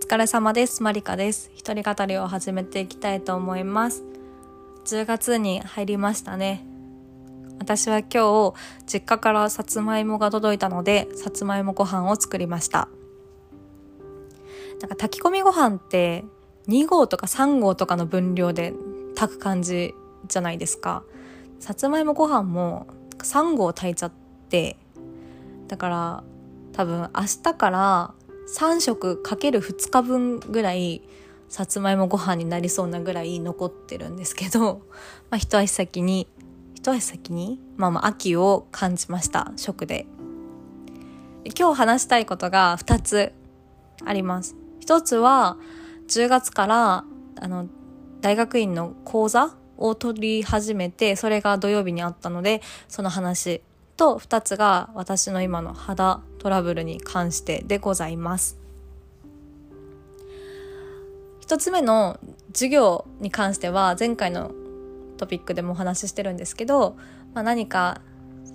疲れ様です。マリカです。一人語りを始めていきたいと思います。10月に入りましたね。私は今日、実家からさつまいもが届いたので、さつまいもご飯を作りました。なんか炊き込みご飯って、2合とか3合とかの分量で炊く感じじゃないですか。さつまいもご飯も3合炊いちゃって、だから多分明日から3食かける2日分ぐらいさつまいもご飯になりそうなぐらい残ってるんですけど、まあ、一足先に一足先にまあまあ秋を感じました。食で。今日話したいことが2つあります。一つは10月からあの大学院の講座を取り始めてそれが土曜日にあったのでその話と2つが私の今の肌トラブルに関してでございます。1つ目の授業に関しては前回のトピックでもお話ししてるんですけど、まあ、何か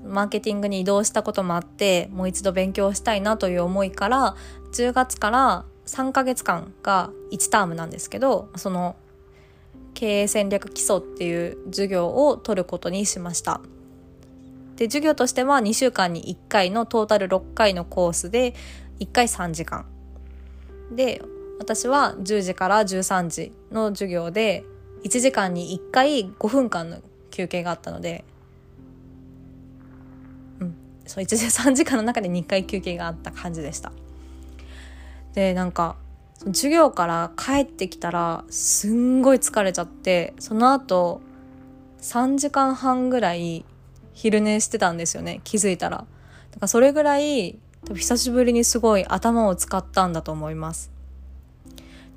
マーケティングに移動したこともあってもう一度勉強したいなという思いから10月から3ヶ月間が1タームなんですけどその経営戦略基礎っていう授業を取ることにしました。で授業としては2週間に1回のトータル6回のコースで1回3時間。で私は10時から13時の授業で1時間に1回5分間の休憩があったのでうんそう1時3時間の中で2回休憩があった感じでした。でなんか授業から帰ってきたらすんごい疲れちゃってその後3時間半ぐらい昼寝してたんですよね。気づいたら。だからそれぐらい多分久しぶりにすごい頭を使ったんだと思います。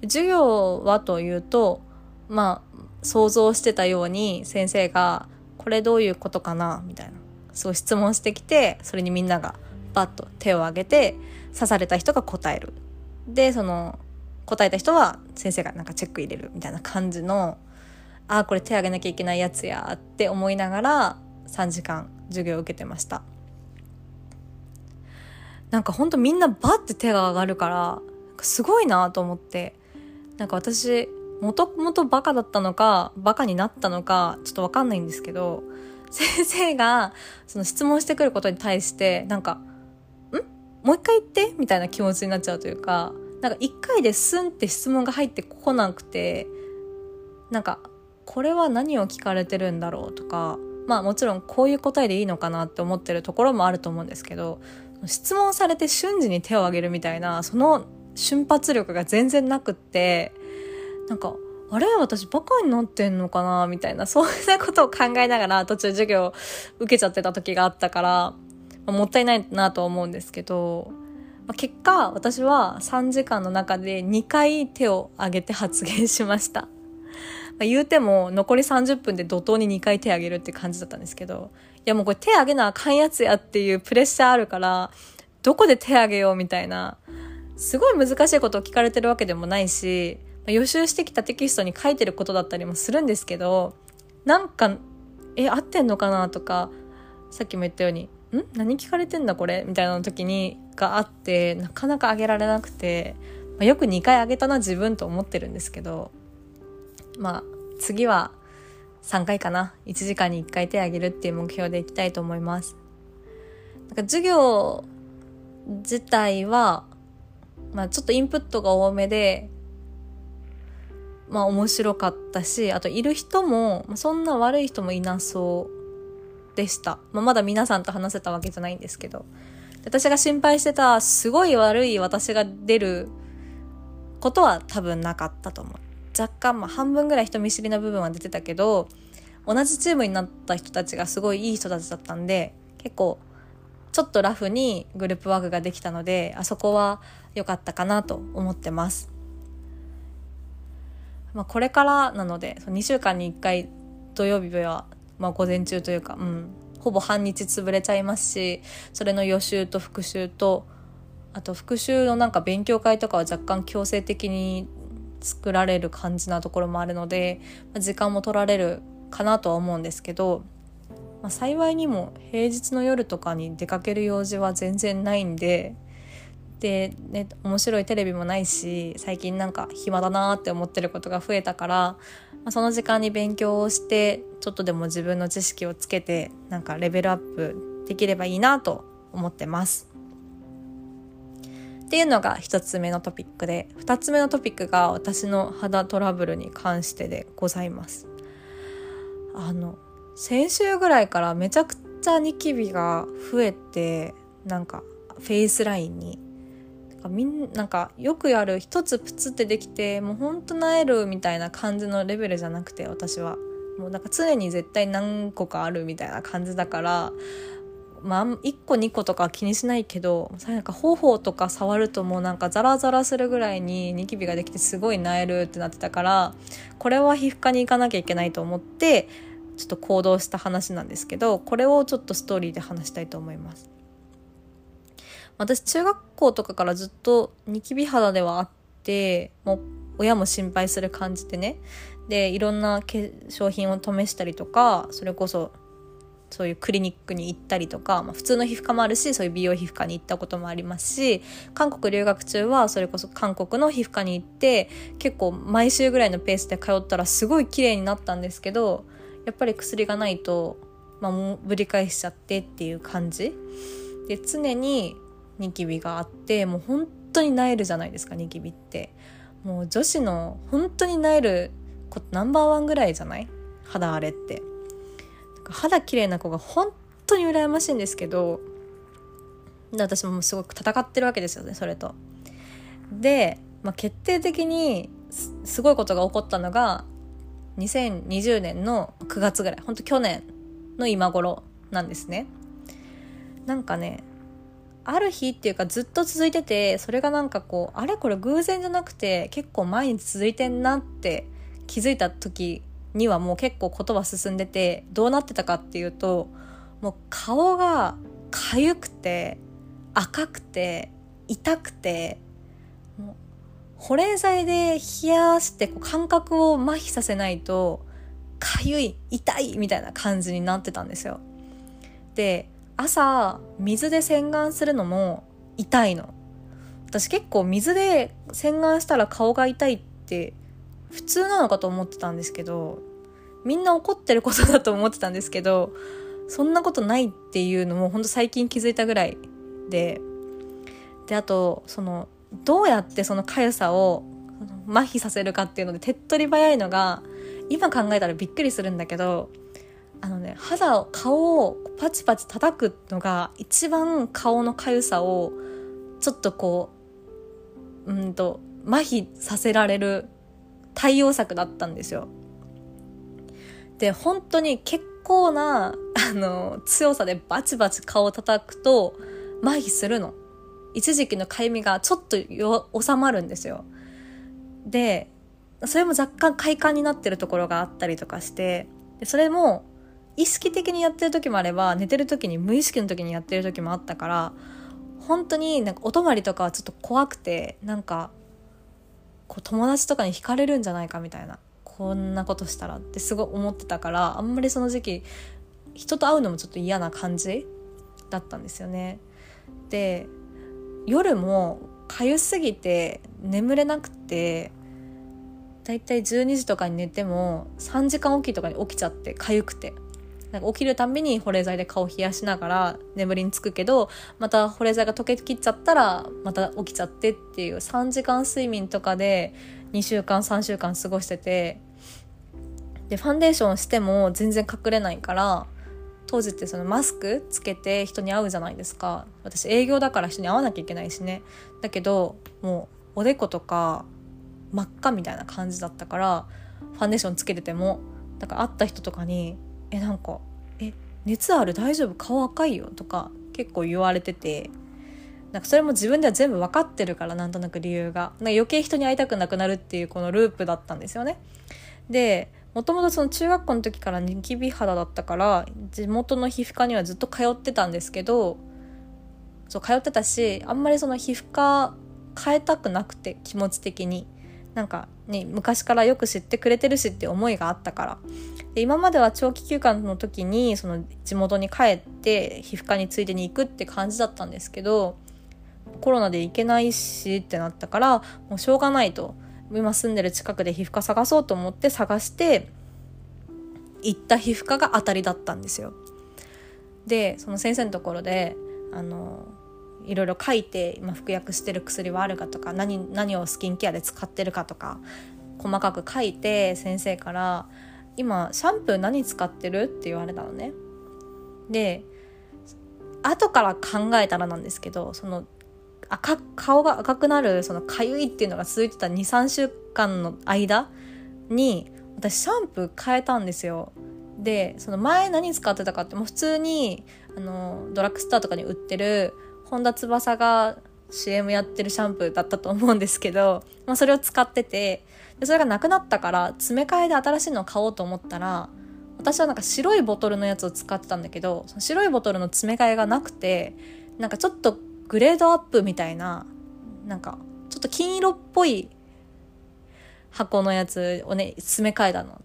授業はというとまあ想像してたように先生が「これどういうことかな?」みたいな。そう質問してきてそれにみんながバッと手を挙げて刺された人が答える。でその答えた人は先生がなんかチェック入れるみたいな感じのああこれ手挙げなきゃいけないやつやって思いながら3時間授業を受けてました。なんかほんとみんなバッて手が上がるからすごいなと思ってなんか私もともとバカだったのかバカになったのかちょっとわかんないんですけど先生がその質問してくることに対してなんか「ん？もう一回言って」みたいな気持ちになっちゃうというかなんか一回でスンって質問が入ってこなくてなんかこれは何を聞かれてるんだろうとかまあもちろんこういう答えでいいのかなって思ってるところもあると思うんですけど質問されて瞬時に手を挙げるみたいなその瞬発力が全然なくってなんかあれ？私バカになってんのかなみたいなそんなことを考えながら途中授業受けちゃってた時があったから、まあ、もったいないなと思うんですけど、まあ、結果私は3時間の中で2回手を挙げて発言しました。まあ、言うても残り30分で怒涛に2回手挙げるって感じだったんですけど、いやもうこれ手挙げなあかんやつやっていうプレッシャーあるから、どこで手挙げようみたいな、すごい難しいことを聞かれてるわけでもないし、まあ、予習してきたテキストに書いてることだったりもするんですけど、なんか、え、合ってんのかなとか、さっきも言ったように、ん？何聞かれてんだこれ？みたいな時に、があって、なかなか上げられなくて、まあ、よく2回上げたな自分と思ってるんですけど、まあ次は3回かな。1時間に1回手を挙げるっていう目標でいきたいと思います。なんか授業自体は、まあ、ちょっとインプットが多めでまあ面白かったしあといる人もそんな悪い人もいなそうでした、まあ、まだ皆さんと話せたわけじゃないんですけど。私が心配してたすごい悪い私が出ることは多分なかったと思う。若干、まあ、半分ぐらい人見知りな部分は出てたけど同じチームになった人たちがすごいいい人たちだったんで結構ちょっとラフにグループワークができたのであそこは良かったかなと思ってます。まあ、これからなので2週間に1回土曜日は、まあ、午前中というか、うん、ほぼ半日潰れちゃいますしそれの予習と復習とあと復習のなんか勉強会とかは若干強制的に作られる感じなところもあるので、ま、時間も取られるかなとは思うんですけど、まあ、幸いにも平日の夜とかに出かける用事は全然ないんでで、ね、面白いテレビもないし最近なんか暇だなって思ってることが増えたから、まあ、その時間に勉強をしてちょっとでも自分の知識をつけてなんかレベルアップできればいいなと思ってます。っていうのが一つ目のトピックで二つ目のトピックが私の肌トラブルに関してでございます。あの先週ぐらいからめちゃくちゃニキビが増えてなんかフェイスラインになんかよくやる一つプツってできてもうほんとなえるみたいな感じのレベルじゃなくて私はもうなんか常に絶対何個かあるみたいな感じだからまあ、1個2個とか気にしないけどなんか頬とか触るともうなんかザラザラするぐらいにニキビができてすごいなえるってなってたからこれは皮膚科に行かなきゃいけないと思ってちょっと行動した話なんですけどこれをちょっとストーリーで話したいと思います。私中学校とかからずっとニキビ肌ではあってもう親も心配する感じでねでいろんな化粧品を試したりとかそれこそそういうクリニックに行ったりとか、まあ、普通の皮膚科もあるしそういう美容皮膚科に行ったこともありますし韓国留学中はそれこそ韓国の皮膚科に行って結構毎週ぐらいのペースで通ったらすごい綺麗になったんですけどやっぱり薬がないと、まあ、もうぶり返しちゃってっていう感じ。で常にニキビがあってもう本当になえるじゃないですかニキビって。もう女子の本当になえることナンバーワンぐらいじゃない？肌荒れって。肌綺麗な子が本当に羨ましいんですけど私もすごく戦ってるわけですよねそれと。で、まあ、決定的にすごいことが起こったのが2020年の9月ぐらい本当去年の今頃なんですね。なんかねある日っていうかずっと続いててそれがなんかこうあれこれ偶然じゃなくて結構毎日続いてんなって気づいた時にはもう結構ことは進んでてどうなってたかっていうともう顔が痒くて赤くて痛くて保冷剤で冷やしてこう感覚を麻痺させないと痒い痛いみたいな感じになってたんですよ。で朝水で洗顔するのも痛いの。私結構水で洗顔したら顔が痛いって普通なのかと思ってたんですけどみんな怒ってることだと思ってたんですけどそんなことないっていうのもほんと最近気づいたぐらいでであとそのどうやってその痒さを麻痺させるかっていうので手っ取り早いのが今考えたらびっくりするんだけどあのね肌を顔をパチパチ叩くのが一番顔の痒さをちょっとこううんと麻痺させられる対応策だったんですよ。で本当に結構なあの強さでバチバチ顔を叩くと麻痺するの。一時期のかゆみがちょっとよ収まるんですよ。でそれも若干快感になってるところがあったりとかしてでそれも意識的にやってる時もあれば寝てる時に無意識の時にやってる時もあったから本当になんかお泊まりとかはちょっと怖くてなんかこう友達とかに惹かれるんじゃないかみたいなこんなことしたらってすごい思ってたからあんまりその時期人と会うのもちょっと嫌な感じだったんですよね。で夜も痒すぎて眠れなくてだいたい12時とかに寝ても3時間おきとかに起きちゃって痒くてなんか起きるたびに保冷剤で顔を冷やしながら眠りにつくけどまた保冷剤が溶けきっちゃったらまた起きちゃってっていう3時間睡眠とかで2週間3週間過ごしててでファンデーションしても全然隠れないから当時ってそのマスクつけて人に会うじゃないですか。私営業だから人に会わなきゃいけないしね。だけどもうおでことか真っ赤みたいな感じだったからファンデーションつけててもだから会った人とかに「えなんかえ熱ある大丈夫？顔赤いよ」とか結構言われててなんかそれも自分では全部分かってるからなんとなく理由が。なんか余計人に会いたくなくなるっていうこのループだったんですよね。でもともとその中学校の時からニキビ肌だったから地元の皮膚科にはずっと通ってたんですけどそう通ってたしあんまりその皮膚科変えたくなくて気持ち的に。なんかね昔からよく知ってくれてるしって思いがあったから。で今までは長期休暇の時にその地元に帰って皮膚科についでに行くって感じだったんですけどコロナで行けないしってなったからもうしょうがないと。今住んでる近くで皮膚科探そうと思って探して行った皮膚科が当たりだったんですよ。でその先生のところであのいろいろ書いて今服薬してる薬はあるかとか何何をスキンケアで使ってるかとか細かく書いて先生から「今シャンプー何使ってる?」って言われたのね。で後から考えたらなんですけどその赤顔が赤くなるそのかゆいっていうのが続いてた23週間の間に私シャンプー変えたんですよ。でその前何使ってたかってもう普通にあのドラッグストアとかに売ってる本田翼が CM やってるシャンプーだったと思うんですけど、まあ、それを使っててでそれがなくなったから詰め替えで新しいのを買おうと思ったら私はなんか白いボトルのやつを使ってたんだけどその白いボトルの詰め替えがなくてなんかちょっとグレードアップみたいななんかちょっと金色っぽい箱のやつをね詰め替えたの。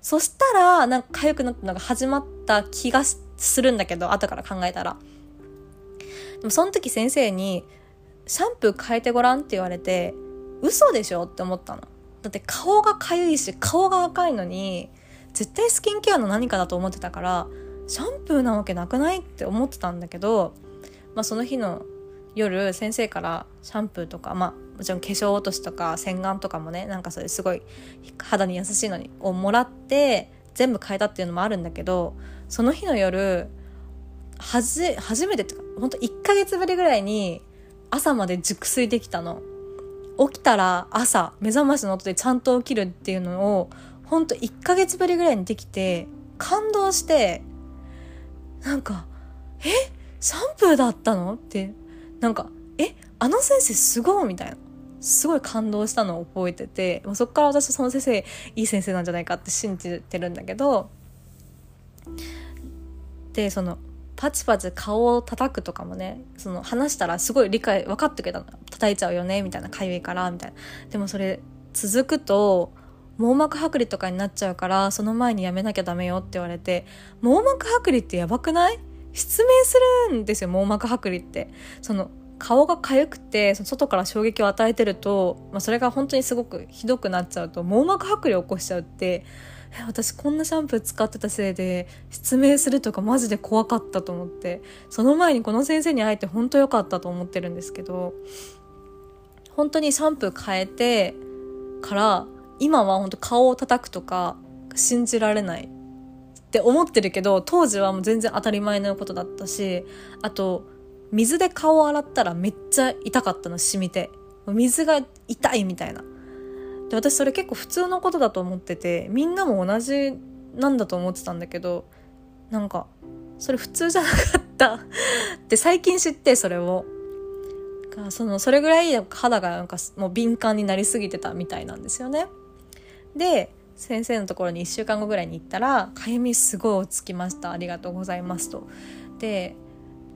そしたらなんか痒くなったのが始まった気がするんだけど後から考えたら。でもその時先生にシャンプー変えてごらんって言われて嘘でしょって思ったの。だって顔が痒いし顔が赤いのに絶対スキンケアの何かだと思ってたからシャンプーなわけなくないって思ってたんだけどまあ、その日の夜先生からシャンプーとか、まあ、もちろん化粧落としとか洗顔とかもねなんかそれすごい肌に優しいのにをもらって全部変えたっていうのもあるんだけどその日の夜はじ初めてってかほんと1ヶ月ぶりぐらいに朝まで熟睡できたの。起きたら朝目覚ましの音でちゃんと起きるっていうのをほんと1ヶ月ぶりぐらいにできて感動してなんかえ？っシャンプーだったの？って。なんかえあの先生すごいみたいな。すごい感動したのを覚えてて。もうそっから私その先生いい先生なんじゃないかって信じてるんだけど。でそのパチパチ顔を叩くとかもねその話したらすごい理解分かってくれたの。叩いちゃうよねみたいなかゆいからみたいな。でもそれ続くと網膜剥離とかになっちゃうからその前にやめなきゃダメよって言われて網膜剥離ってやばくない？失明するんですよ網膜剥離って。その顔が痒くてその外から衝撃を与えてると、まあ、それが本当にすごくひどくなっちゃうと網膜剥離を起こしちゃうって私こんなシャンプー使ってたせいで失明するとかマジで怖かったと思ってその前にこの先生に会えて本当良かったと思ってるんですけど本当にシャンプー変えてから今は本当顔を叩くとか信じられない。って思ってるけど当時はもう全然当たり前のことだったしあと水で顔を洗ったらめっちゃ痛かったの染みて。水が痛いみたいな。で私それ結構普通のことだと思っててみんなも同じなんだと思ってたんだけどなんかそれ普通じゃなかった。って最近知ってそれを。そのそれぐらい肌がなんかもう敏感になりすぎてたみたいなんですよね。で先生のところに1週間後ぐらいに行ったら「かゆみすごい落ち着きましたありがとうございます」と。で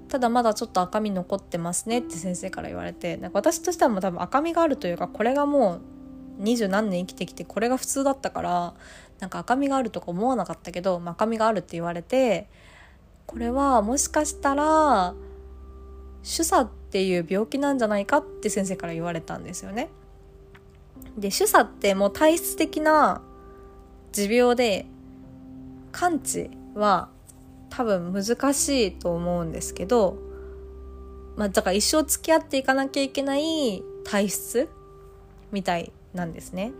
ただまだちょっと赤み残ってますねって先生から言われてなんか私としてはもう多分赤みがあるというかこれがもう二十何年生きてきてこれが普通だったからなんか赤みがあるとか思わなかったけど、まあ、赤みがあるって言われてこれはもしかしたら主査っていう病気なんじゃないかって先生から言われたんですよね。で主査ってもう体質的な持病で完治は多分難しいと思うんですけど、まあ、だから一生付き合っていかなきゃいけない体質みたいなんですね。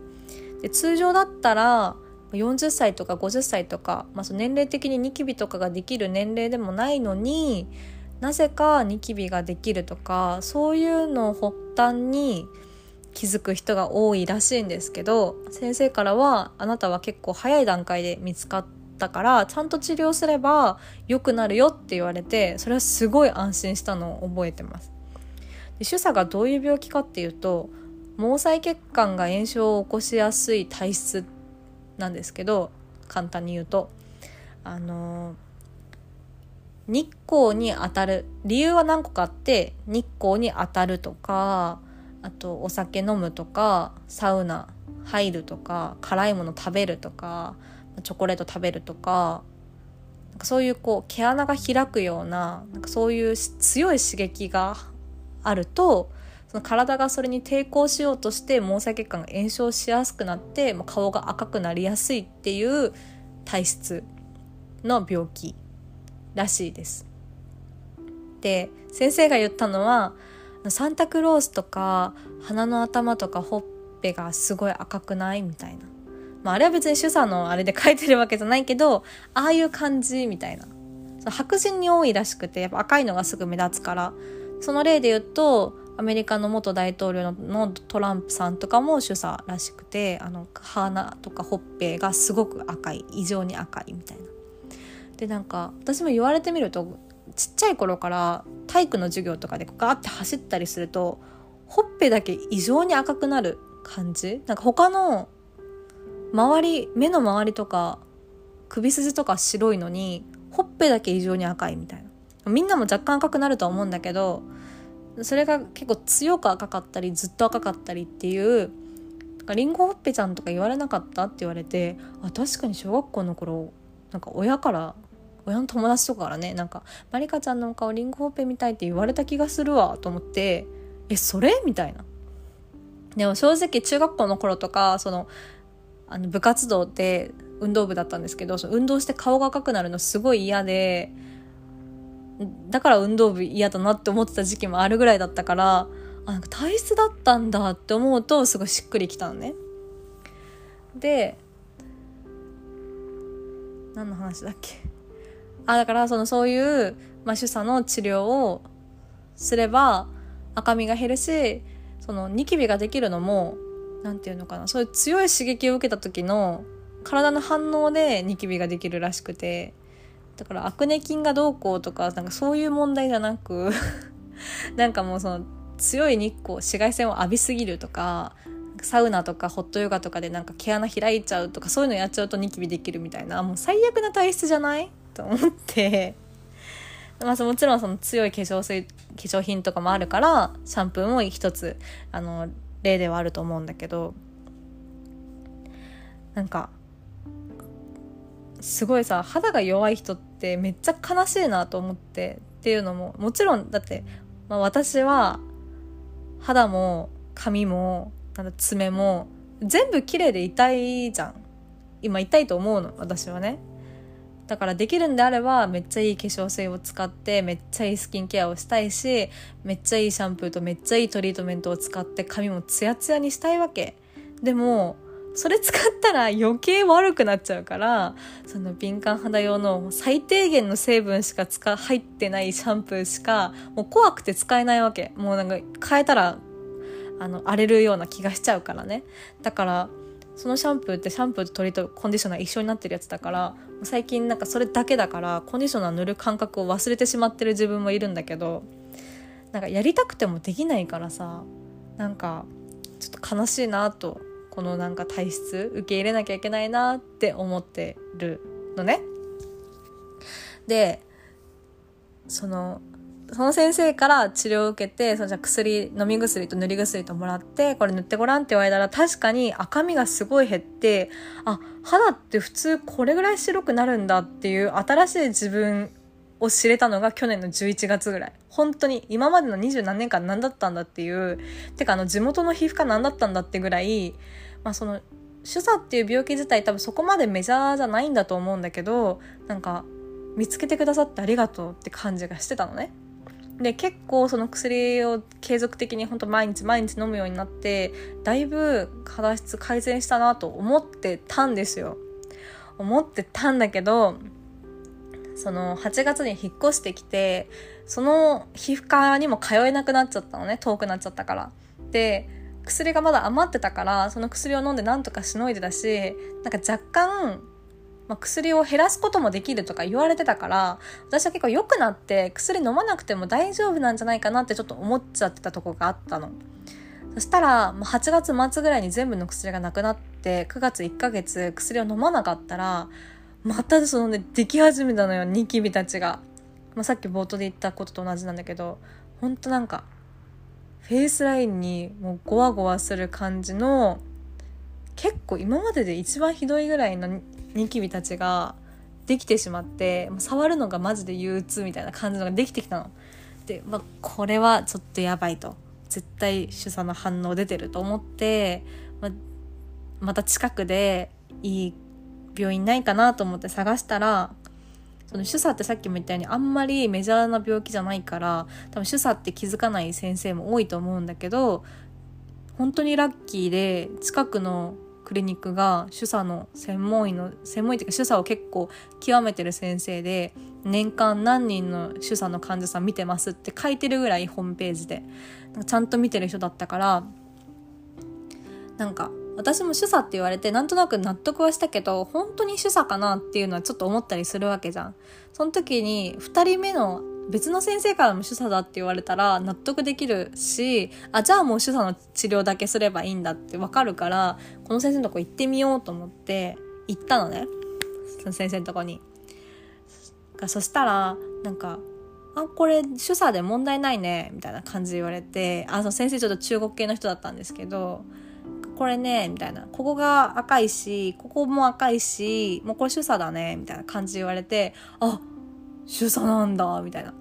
で通常だったら40歳とか50歳とか、まあ、その年齢的にニキビとかができる年齢でもないのになぜかニキビができるとかそういうのを発端に気づく人が多いらしいんですけど先生からはあなたは結構早い段階で見つかったからちゃんと治療すれば良くなるよって言われてそれはすごい安心したのを覚えてます。で主査がどういう病気かっていうと毛細血管が炎症を起こしやすい体質なんですけど簡単に言うとあの日光に当たる理由は何個かあって日光に当たるとかあとお酒飲むとかサウナ入るとか辛いもの食べるとかチョコレート食べるとかなんかそういうこう毛穴が開くようななんかそういう強い刺激があるとその体がそれに抵抗しようとして毛細血管が炎症しやすくなって顔が赤くなりやすいっていう体質の病気らしいです。で先生が言ったのはサンタクロースとか鼻の頭とかほっぺがすごい赤くないみたいな。まあ、あれは別に主査のあれで書いてるわけじゃないけどああいう感じみたいな白人に多いらしくてやっぱ赤いのがすぐ目立つからその例で言うとアメリカの元大統領のトランプさんとかも主査らしくてあの鼻とかほっぺがすごく赤い異常に赤いみたいな。でなんか私も言われてみるとちっちゃい頃から体育の授業とかでガーって走ったりするとほっぺだけ異常に赤くなる感じ？なんか他の周り目の周りとか首筋とか白いのにほっぺだけ異常に赤いみたいな。みんなも若干赤くなるとは思うんだけどそれが結構強く赤かったりずっと赤かったりっていうリンゴほっぺちゃんとか言われなかった？って言われてあ確かに小学校の頃なんか親から親の友達とかからねなんか「まりかちゃんのお顔リンゴほっぺみたい」って言われた気がするわと思って「えそれ?」みたいな。でも正直中学校の頃とかそのあの部活動って運動部だったんですけどその運動して顔が赤くなるのすごい嫌でだから運動部嫌だなって思ってた時期もあるぐらいだったからあなんか体質だったんだって思うとすごいしっくりきたのね。で何の話だっけ？あだからそのそういう、まあ、主査の治療をすれば赤みが減るしそのニキビができるのも何て言うのかなそういう強い刺激を受けた時の体の反応でニキビができるらしくてだからアクネ菌がどうこうとかなんかそういう問題じゃなく なんかもうその強い日光紫外線を浴びすぎるとかサウナとかホットヨガとかでなんか毛穴開いちゃうとかそういうのやっちゃうとニキビできるみたいなもう最悪な体質じゃないと思って。まあ、もちろんその強い化粧水化粧品とかもあるからシャンプーも一つあの例ではあると思うんだけど。なんかすごいさ肌が弱い人ってめっちゃ悲しいなと思って。っていうのももちろんだって、まあ、私は肌も髪もなん爪も全部綺麗でいたいじゃん。今痛いと思うの私はね。だからできるんであればめっちゃいい化粧水を使ってめっちゃいいスキンケアをしたいしめっちゃいいシャンプーとめっちゃいいトリートメントを使って髪もツヤツヤにしたいわけでもそれ使ったら余計悪くなっちゃうから、その敏感肌用の最低限の成分しか使、入ってないシャンプーしか、もう怖くて使えないわけ。もうなんか変えたら、あの、荒れるような気がしちゃうからね。だから、そのシャンプーってシャンプーとトリートコンディショナー一緒になってるやつだから最近なんかそれだけだからコンディショナー塗る感覚を忘れてしまってる自分もいるんだけどなんかやりたくてもできないからさなんかちょっと悲しいなとこのなんか体質受け入れなきゃいけないなって思ってるのね。でそのその先生から治療を受けてそのじゃ薬飲み薬と塗り薬ともらってこれ塗ってごらんって言われたら確かに赤みがすごい減ってあ肌って普通これぐらい白くなるんだっていう新しい自分を知れたのが去年の11月ぐらい。本当に今までの二十何年間何だったんだっていう、てかあの地元の皮膚科何だったんだってぐらい、まあその、主査っていう病気自体多分そこまでメジャーじゃないんだと思うんだけど、なんか見つけてくださってありがとうって感じがしてたのね。で結構その薬を継続的に本当毎日毎日飲むようになってだいぶ肌質改善したなと思ってたんですよ思ってたんだけどその8月に引っ越してきて、その皮膚科にも通えなくなっちゃったのね、遠くなっちゃったから。で、薬がまだ余ってたから、その薬を飲んでなんとかしのいでたし、なんか若干、まあ、薬を減らすこともできるとか言われてたから、私は結構良くなって薬飲まなくても大丈夫なんじゃないかなってちょっと思っちゃってたとこがあったの。そしたら、もう8月末ぐらいに全部の薬がなくなって、9月1ヶ月薬を飲まなかったら、またそのね、でき始めたのよ、ニキビたちが。まあ、さっき冒頭で言ったことと同じなんだけど、ほんとなんか、フェイスラインにもうゴワゴワする感じの、結構今までで一番ひどいぐらいのニキビたちができてしまって、もう触るのがマジで憂鬱みたいな感じのができてきたの。で、まあ、これはちょっとやばいと絶対主査の反応出てると思って、ま、また近くでいい病院ないかなと思って探したらその主査ってさっきも言ったようにあんまりメジャーな病気じゃないから多分主査って気づかない先生も多いと思うんだけど本当にラッキーで近くのクリニックが主査の専門医の専門医というか主査を結構極めてる先生で年間何人の主査の患者さん見てますって書いてるぐらいホームページでちゃんと見てる人だったからなんか私も主査って言われてなんとなく納得はしたけど本当に主査かなっていうのはちょっと思ったりするわけじゃん。その時に2人目の別の先生からも主査だって言われたら納得できるしあじゃあもう主査の治療だけすればいいんだってわかるからこの先生のとこ行ってみようと思って行ったのねその先生のとこに。そしたらなんかあ、これ主査で問題ないね、みたいな感じで言われて、あ、の先生ちょっと中国系の人だったんですけど、これね、みたいな。ここが赤いし、ここも赤いし、もうこれ主査だね、みたいな感じで言われて、あ、主査なんだ、みたいな。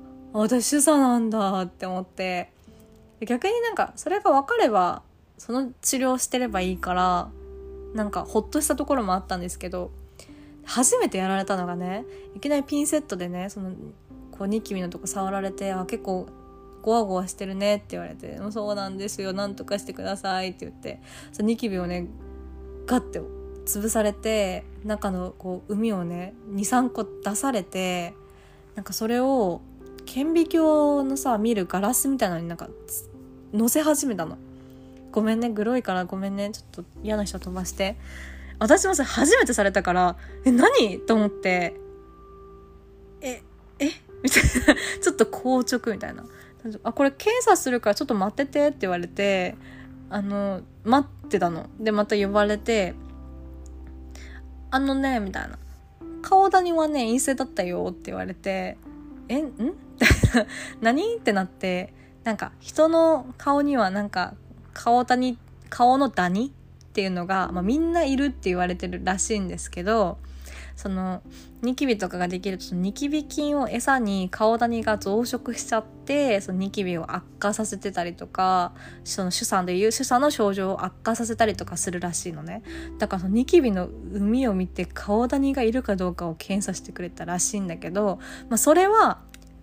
私主査なんだって思って、逆になんか、それが分かれば、その治療してればいいから、なんかほっとしたところもあったんですけど、初めてやられたのがね、いきなりピンセットでね、その、こうニキビのとこ触られて、あ、結構ゴワゴワしてるねって言われて「そうなんですよなんとかしてください」って言ってそのニキビをねガッて潰されて中のこう海をね23個出されてなんかそれを顕微鏡のさ見るガラスみたいなのになんか乗せ始めたの。ごめんねグロいからごめんねちょっと嫌な人飛ばして。私もそれ初めてされたからえ何？と思って。ええ？みたいな。ちょっと硬直みたいな。あこれ検査するからちょっと待っててって言われてあの待ってたの。でまた呼ばれてあのねみたいな。顔谷はね陰性だったよって言われて。えん？何？ってなってなんか人の顔にはなんか顔谷顔のダニっていうのが、まあ、みんないるって言われてるらしいんですけどそのニキビとかができるとニキビ菌を餌に顔谷が増殖しちゃってそのニキビを悪化させてたりとかその主査でいう主査の症状を悪化させたりとかするらしいのね。だからそのニキビの海を見て顔谷がいるかどうかを検査してくれたらしいんだけど、まあ、それは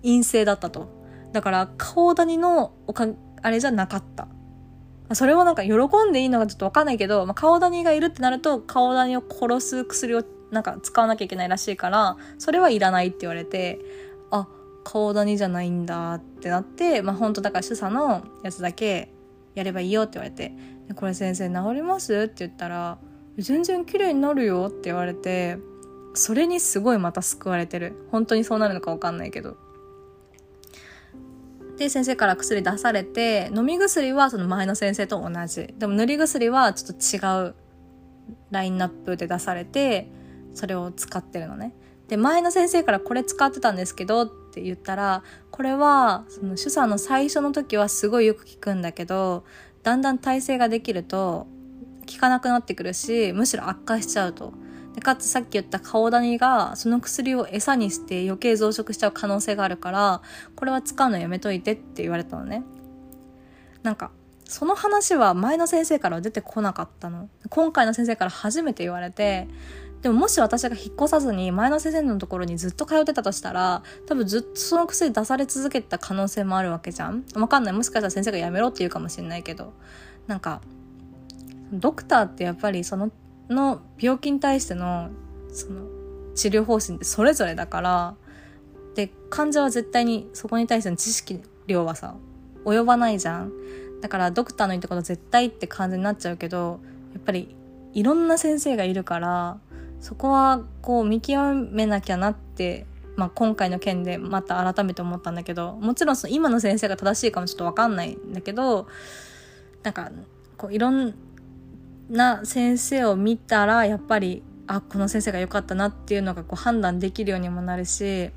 陰性だったとだから顔谷のおかあれじゃなかったそれをなんか喜んでいいのかちょっとわかんないけど、まあ、顔谷がいるってなると顔谷を殺す薬をなんか使わなきゃいけないらしいからそれはいらないって言われてあ顔谷じゃないんだってなってまあ本当だから主査のやつだけやればいいよって言われて「これ先生治ります?」って言ったら「全然綺麗になるよ」って言われてそれにすごいまた救われてる本当にそうなるのか分かんないけど。で先生から薬出されて飲み薬はその前の先生と同じでも塗り薬はちょっと違うラインナップで出されてそれを使ってるのね。で、前の先生からこれ使ってたんですけどって言ったら、これは、その主査の最初の時はすごいよく効くんだけど、だんだん体勢ができると、効かなくなってくるし、むしろ悪化しちゃうと。でかつさっき言った顔谷がその薬を餌にして余計増殖しちゃう可能性があるからこれは使うのやめといてって言われたのね。なんかその話は前の先生からは出てこなかったの。今回の先生から初めて言われてでももし私が引っ越さずに前の先生のところにずっと通ってたとしたら多分ずっとその薬出され続けた可能性もあるわけじゃん。わかんない。もしかしたら先生がやめろって言うかもしれないけど。なんかドクターってやっぱりそのの病気に対してのその治療方針ってそれぞれだからで患者は絶対にそこに対しての知識量はさ及ばないじゃん。だからドクターの言ったこと絶対って感じになっちゃうけどやっぱりいろんな先生がいるからそこはこう見極めなきゃなって、まあ、今回の件でまた改めて思ったんだけどもちろんその今の先生が正しいかもちょっと分かんないんだけどなんかこういろんなな先生を見たらやっぱりあこの先生が良かったなっていうのがこう判断できるようにもなるし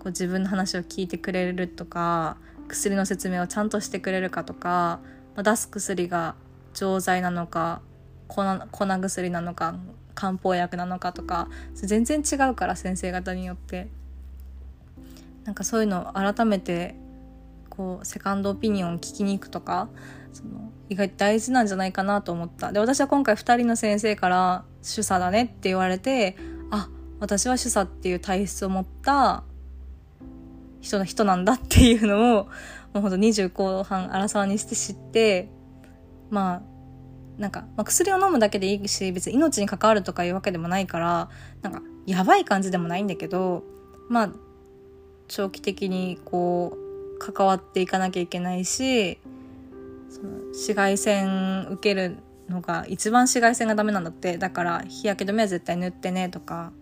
こう自分の話を聞いてくれるとか薬の説明をちゃんとしてくれるかとか、まあ、出す薬が錠剤なのか粉粉薬なのか漢方薬なのかとか全然違うから先生方によって。なんかそういうのを改めてこうセカンドオピニオン聞きに行くとかその意外と大事なんじゃないかなと思った。で私は今回2人の先生から主査だねって言われてあ私は主査っていう体質を持った人の人なんだっていうのをもうほんと20後半荒沢にして知ってまあなんか、まあ、薬を飲むだけでいいし別に命に関わるとかいうわけでもないからなんかやばい感じでもないんだけどまあ長期的にこう関わっていかなきゃいけないしその紫外線受けるのが一番紫外線がダメなんだってだから日焼け止めは絶対塗ってねとか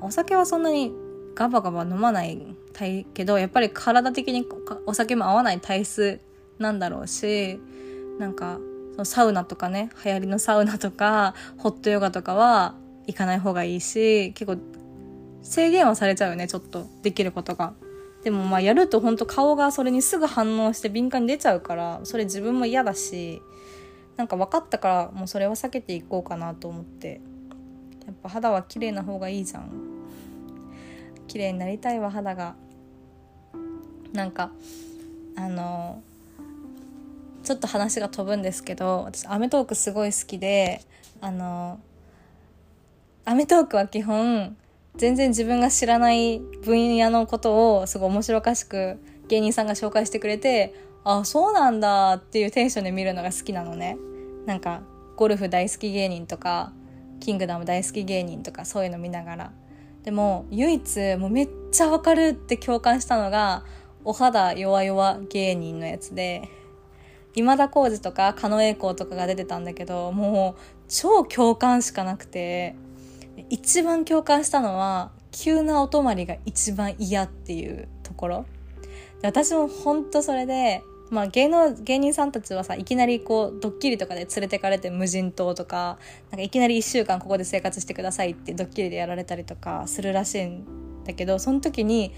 お酒はそんなにガバガバ飲まないけどやっぱり体的にお酒も合わない体質なんだろうしなんかそのサウナとかね流行りのサウナとかホットヨガとかは行かない方がいいし結構制限はされちゃうよねちょっとできることが。でもまあやると本当顔がそれにすぐ反応して敏感に出ちゃうからそれ自分も嫌だしなんか分かったからもうそれは避けていこうかなと思って。やっぱ肌は綺麗な方がいいじゃん。綺麗になりたいわ肌が。なんかあのちょっと話が飛ぶんですけど私『アメトーク』すごい好きであの『アメトーク』は基本全然自分が知らない分野のことをすごい面白おかしく芸人さんが紹介してくれてあそうなんだっていうテンションで見るのが好きなのね。なんかゴルフ大好き芸人とかキングダム大好き芸人とかそういうの見ながら。でも唯一もうめっちゃわかるって共感したのがお肌弱々芸人のやつで今田耕司とか狩野英孝とかが出てたんだけどもう超共感しかなくて。一番共感したのは急なお泊まりが一番嫌っていうところ。私も本当それでまあ芸能芸人さんたちはさいきなりこうドッキリとかで連れてかれて無人島とかなんかいきなり1週間ここで生活してくださいってドッキリでやられたりとかするらしいんだけどその時に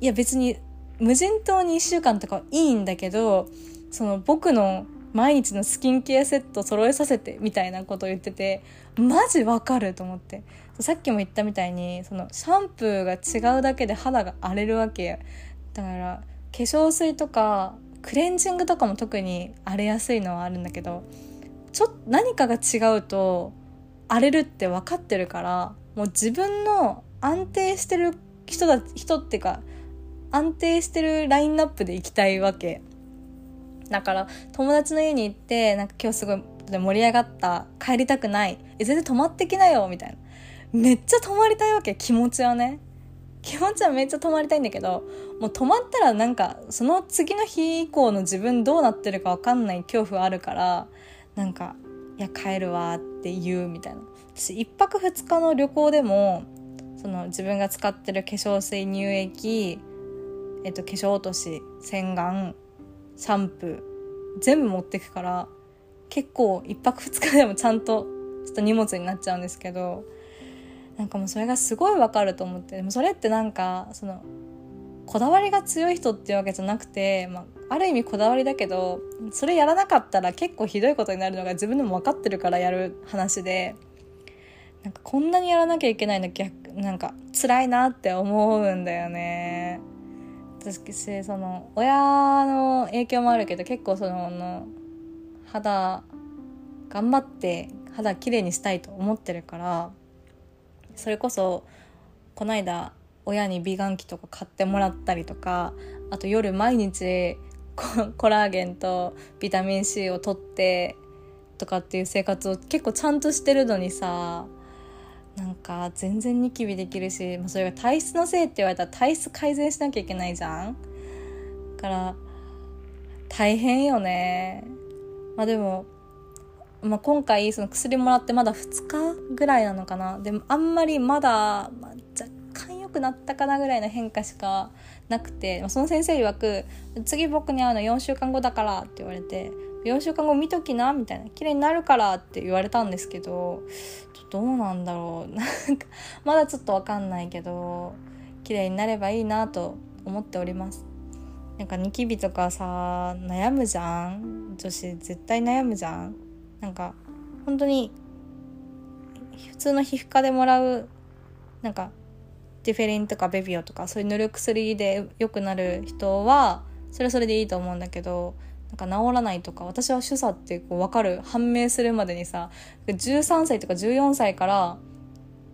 いや別に無人島に1週間とかいいんだけどその僕の毎日のスキンケアセット揃えさせてみたいなことを言っててマジわかると思って。さっきも言ったみたいにそのシャンプーが違うだけで肌が荒れるわけだから化粧水とかクレンジングとかも特に荒れやすいのはあるんだけどちょっと何かが違うと荒れるって分かってるからもう自分の安定してる人だ人っていうか安定してるラインナップで行きたいわけ。だから友達の家に行ってなんか今日すごい盛り上がった帰りたくない。え全然泊まってきなよみたいな。めっちゃ泊まりたいわけ気持ちはね。気持ちはめっちゃ泊まりたいんだけどもう泊まったらなんかその次の日以降の自分どうなってるか分かんない恐怖あるからなんか「いや帰るわ」って言うみたいな。私1泊2日の旅行でもその自分が使ってる化粧水乳液、えっと、化粧落とし洗顔シャンプー全部持ってくから結構1泊2日でもちゃんとちょっと荷物になっちゃうんですけどなんかもうそれがすごいわかると思ってでもそれってなんかそのこだわりが強い人っていうわけじゃなくて、まあ、ある意味こだわりだけどそれやらなかったら結構ひどいことになるのが自分でも分かってるからやる話でなんかこんなにやらなきゃいけないの逆なんか辛いなって思うんだよね。私その親の影響もあるけど結構その肌頑張って肌きれいにしたいと思ってるからそれこそこの間親に美顔器とか買ってもらったりとかあと夜毎日コラーゲンとビタミン C を取ってとかっていう生活を結構ちゃんとしてるのにさなんか全然ニキビできるし、まあ、それが体質のせいって言われたら体質改善しなきゃいけないじゃん。だから大変よね。まあでもまあ、今回その薬もらってまだ2日ぐらいなのかな。でもあんまりまだ、まあ、若干良くなったかなぐらいの変化しかなくて、まあ、その先生曰く「次僕に会うの4週間後だから」って言われて「4週間後見ときな」みたいな「綺麗になるから」って言われたんですけどどうなんだろう。なんかまだちょっと分かんないけど綺麗になればいいなと思っております。なんかニキビとかさ悩むじゃん？女子絶対悩むじゃん？なんか本当に普通の皮膚科でもらうなんかディフェリンとかベビオとかそういう塗る薬で良くなる人はそれはそれでいいと思うんだけどなんか治らないとか私は主査ってこう分かる判明するまでにさ13歳とか14歳から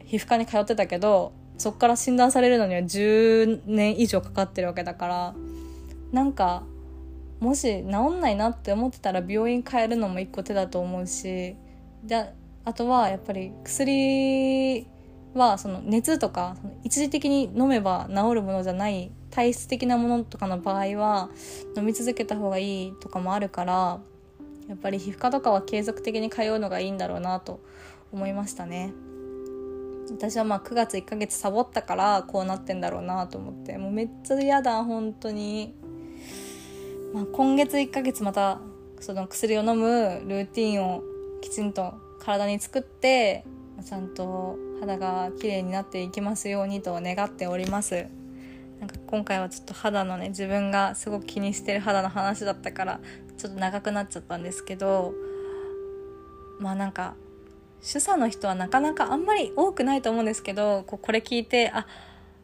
皮膚科に通ってたけどそっから診断されるのには10年以上かかってるわけだからなんかもし治んないなって思ってたら病院変えるのも一個手だと思うしであとはやっぱり薬はその熱とか一時的に飲めば治るものじゃない体質的なものとかの場合は飲み続けた方がいいとかもあるからやっぱり皮膚科とかは継続的に通うのがいいんだろうなと思いましたね。私はまあ9月1ヶ月サボったからこうなってんだろうなと思ってもうめっちゃ嫌だ本当に、まあ、今月1ヶ月またその薬を飲むルーティンをきちんと体に作ってちゃんと肌が綺麗になっていきますようにと願っております。なんか今回はちょっと肌のね自分がすごく気にしてる肌の話だったからちょっと長くなっちゃったんですけどまあなんか主査の人はなかなかあんまり多くないと思うんですけどここれ聞いてあっ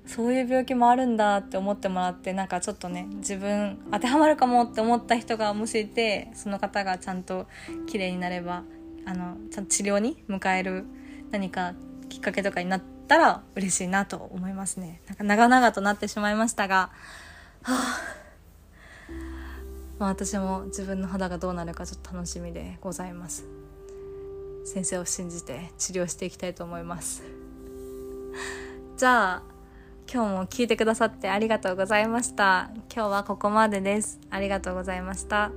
そういう病気もあるんだって思ってもらってなんかちょっとね自分当てはまるかもって思った人がもしいてその方がちゃんと綺麗になればあのちゃんと治療に迎える何かきっかけとかになったら嬉しいなと思いますね。なんか長々となってしまいましたがはあまあ私も自分の肌がどうなるかちょっと楽しみでございます。先生を信じて治療していきたいと思います。じゃあ今日も聞いてくださってありがとうございました。今日はここまでです。ありがとうございました。